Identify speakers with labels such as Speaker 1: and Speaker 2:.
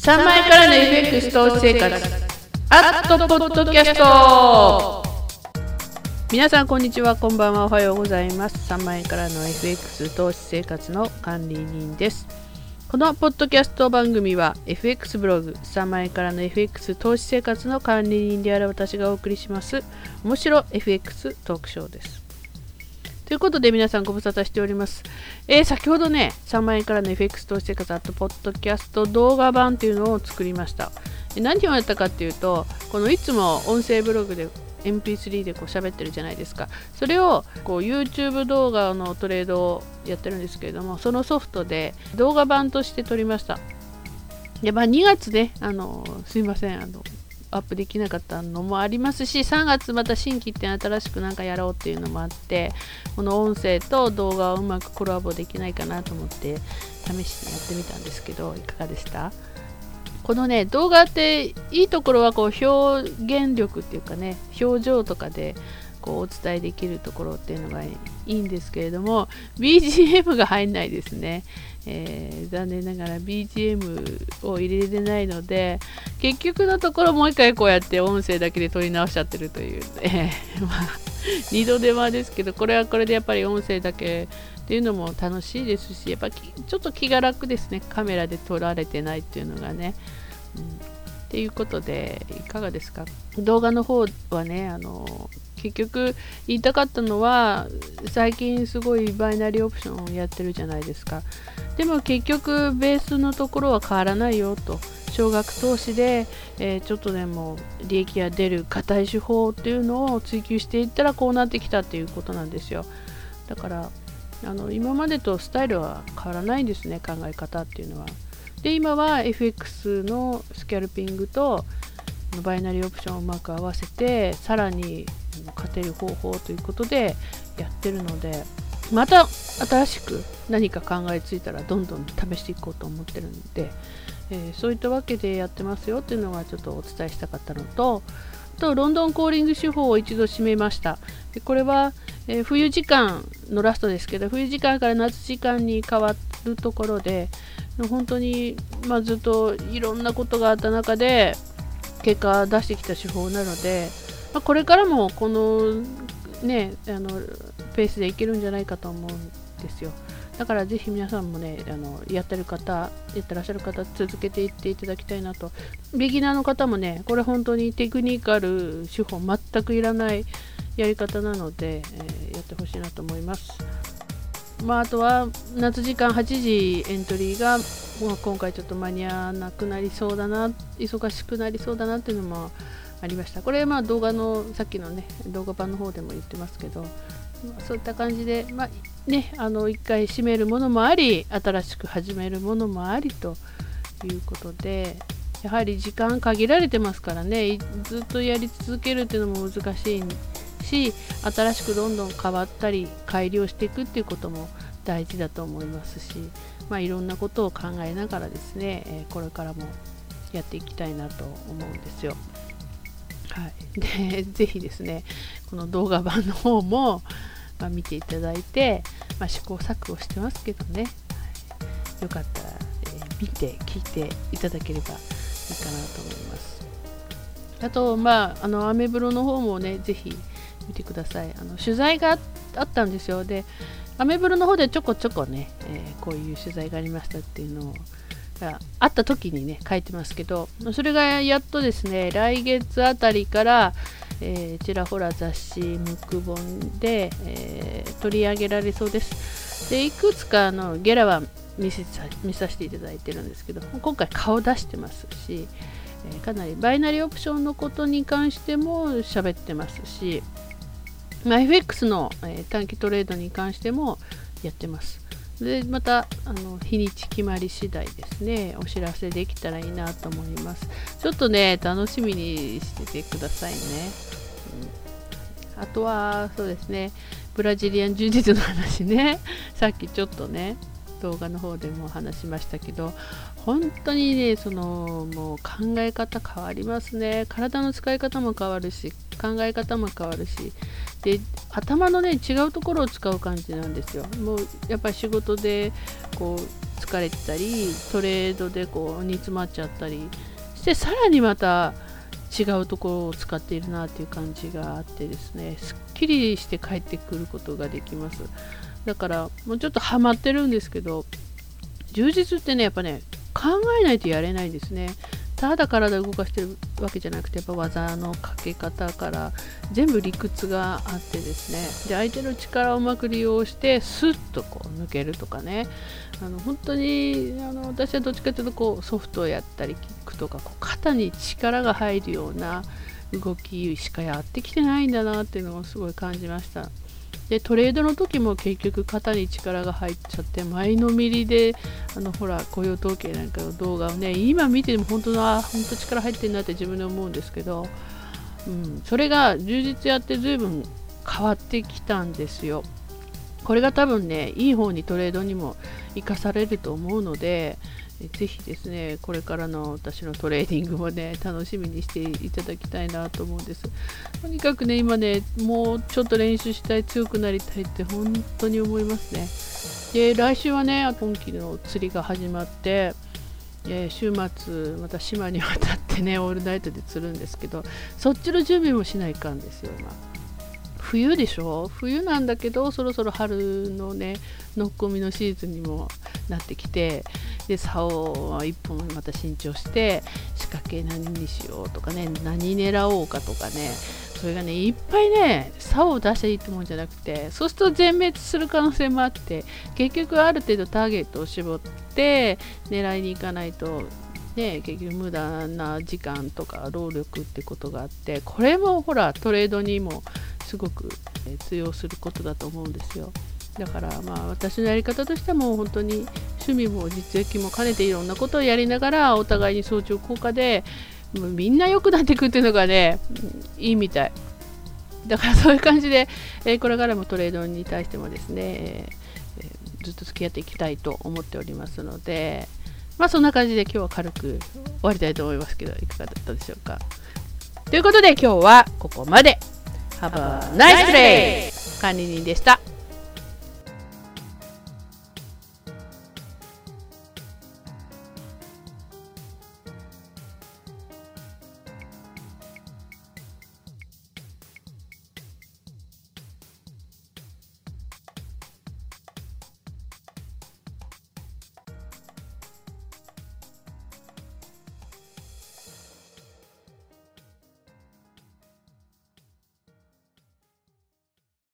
Speaker 1: 3万円からの FX 投資生活。アットポッドキャスト。皆さんこんにちは。こんばんは。おはようございます。3万円からの FX 投資生活の管理人です。このポッドキャスト番組は FX ブログ3万円からの FX 投資生活の管理人である私がお送りします。面白 FX トークショーです。ということで皆さんご無沙汰しております。えー、先ほどね、3万円からの FX 投資生活アットポッドキャスト動画版っていうのを作りました。何をやったかっていうと、このいつも音声ブログで MP3 でこう喋ってるじゃないですか。それをこう YouTube 動画のトレードをやってるんですけれども、そのソフトで動画版として撮りました。で、まあ、2月ね、あのすいません、あのアップできなかったのもありますし3月また新規って新しくなんかやろうっていうのもあってこの音声と動画をうまくコラボできないかなと思って試してやってみたんですけどいかがでした？このね動画っていいところはこう表現力っていうかね表情とかでこうお伝えできるところっていうのがいいんですけれども BGM が入んないですね。えー、残念ながら BGM を入れれないので結局のところもう一回こうやって音声だけで撮り直しちゃってるという、ね、まあ、二度手間ですけどこれはこれでやっぱり音声だけっていうのも楽しいですしやっぱちょっと気が楽ですね。カメラで撮られてないっていうのがね。うん。っていうことでいかがですか？動画の方はねあの結局言いたかったのは最近すごいバイナリーオプションをやってるじゃないですか。でも結局ベースのところは変わらないよと。少額投資で、えー、ちょっとでも利益が出る硬い手法っていうのを追求していったらこうなってきたっていうことなんですよ。だからあの今までとスタイルは変わらないんですね考え方っていうのは。で今は FX のスキャルピングとバイナリーオプションをうまく合わせてさらに勝てる方法ということでやってるのでまた新しく何か考えついたらどんどん試していこうと思ってるんで、えー、そういったわけでやってますよっていうのがちょっとお伝えしたかったのとあとロンドンコーリング手法を一度締めました。でこれは、えー、冬時間のラストですけど冬時間から夏時間に変わるところで本当に、まあ、ずっといろんなことがあった中で結果出してきた手法なので、まあ、これからもこのねあのペースでいけるんじゃないかと思うんですよ。だからぜひ皆さんもねあのやってる方やってらっしゃる方続けていっていただきたいなと。ビギナーの方もねこれ本当にテクニカル手法全くいらないやり方なので、えー、やってほしいなと思います。まあ、あとは夏時間8時エントリーが、今回ちょっと間に合わなくなりそうだな忙しくなりそうだなっていうのもありましたこれまあ動画のさっきのね動画版の方でも言ってますけどそういった感じで、まあ、ね、あの1回閉めるものもあり新しく始めるものもありということでやはり時間限られてますからねずっとやり続けるっていうのも難しいし新しくどんどん変わったり改良していくっていうことも大事だと思いますし、まあ、いろんなことを考えながらですね、これからもやっていきたいなと思うんですよ。はい、でぜひですねこの動画版の方も、まあ、見ていただいて、まあ、試行錯誤してますけどね、はい、よかったら、えー、見て聞いていただければいいかなと思います。あとまああのアメブロの方もねぜひ見てください。あの取材があったんですよ。でアメブロの方でちょこちょこね、えー、こういう取材がありましたっていうのをあった時にね書いてますけどそれがやっとですね来月あたりから、えー、ちらほら雑誌ムック本で、えー、取り上げられそうですでいくつかのゲラは見せ見させていただいてるんですけど今回顔出してますし、えー、かなりバイナリーオプションのことに関しても喋ってますしまあ、FX の、え、短期トレードに関してもやってます。でまたあの日にち決まり次第ですねお知らせできたらいいなと思います。ちょっとね楽しみにしててくださいね、うん、あとはそうですねブラジリアン柔術の話ね。さっきちょっとね動画の方でも話しましたけど本当にねそのもう考え方変わりますね。体の使い方も変わるし考え方も変わるし。で頭のね違うところを使う感じなんですよ。もうやっぱり仕事でこう疲れてたりトレードでこう煮詰まっちゃったり。してさらにまた違うところを使っているなっていう感じがあってですね。すっきりして帰ってくることができます。だからもうちょっとハマってるんですけど充実ってねやっぱね考えないとやれないですね。ただ体動かしてるわけじゃなくてやっぱ技のかけ方から全部理屈があってですね。で相手の力をうまく利用してスッとこう抜けるとかね。あの本当にあの私はどっちかというとこうソフトをやったりキックとかこう肩に力が入るような動きしかやってきてないんだなっていうのをすごい感じました。でトレードの時も結局肩に力が入っちゃって前のめりであのほら雇用統計なんかの動画をね今見ても本当な本当力入ってるなって自分で思うんですけど、うん、それが充実やって随分変わってきたんですよ。これが多分ねいい方にトレードにも生かされると思うのでぜひですね、これからの私のトレーディングもね、楽しみにしていただきたいなと思うんです。とにかくね、今ね、もうちょっと練習したい、強くなりたいって本当に思いますね。で、来週はね、今期の釣りが始まって、え週末、また島に渡ってね、オールナイトで釣るんですけど、そっちの準備もしないかんですよ、今。冬でしょ？冬なんだけどそろそろ春のねのっこみのシーズンにもなってきてで竿は1本また新調して仕掛け何にしようとかね何狙おうかとかねそれがねいっぱいね竿を出していいってもんじゃなくてそうすると全滅する可能性もあって結局ある程度ターゲットを絞って狙いに行かないとね、結局無駄な時間とか労力ってことがあってこれもほらトレードにもすごく通用することだと思うんですよ。だからまあ私のやり方としても本当に趣味も実益も兼ねていろんなことをやりながらお互いに相乗効果でもうみんな良くなっていくっていうのがねいいみたいだからそういう感じで、えー、これからもトレードに対してもですね、え、ずっと付き合っていきたいと思っておりますのでまあそんな感じで今日は軽く終わりたいと思いますけどいかがだったでしょうかということで今日はここまで Have a nice day! 管理人でした。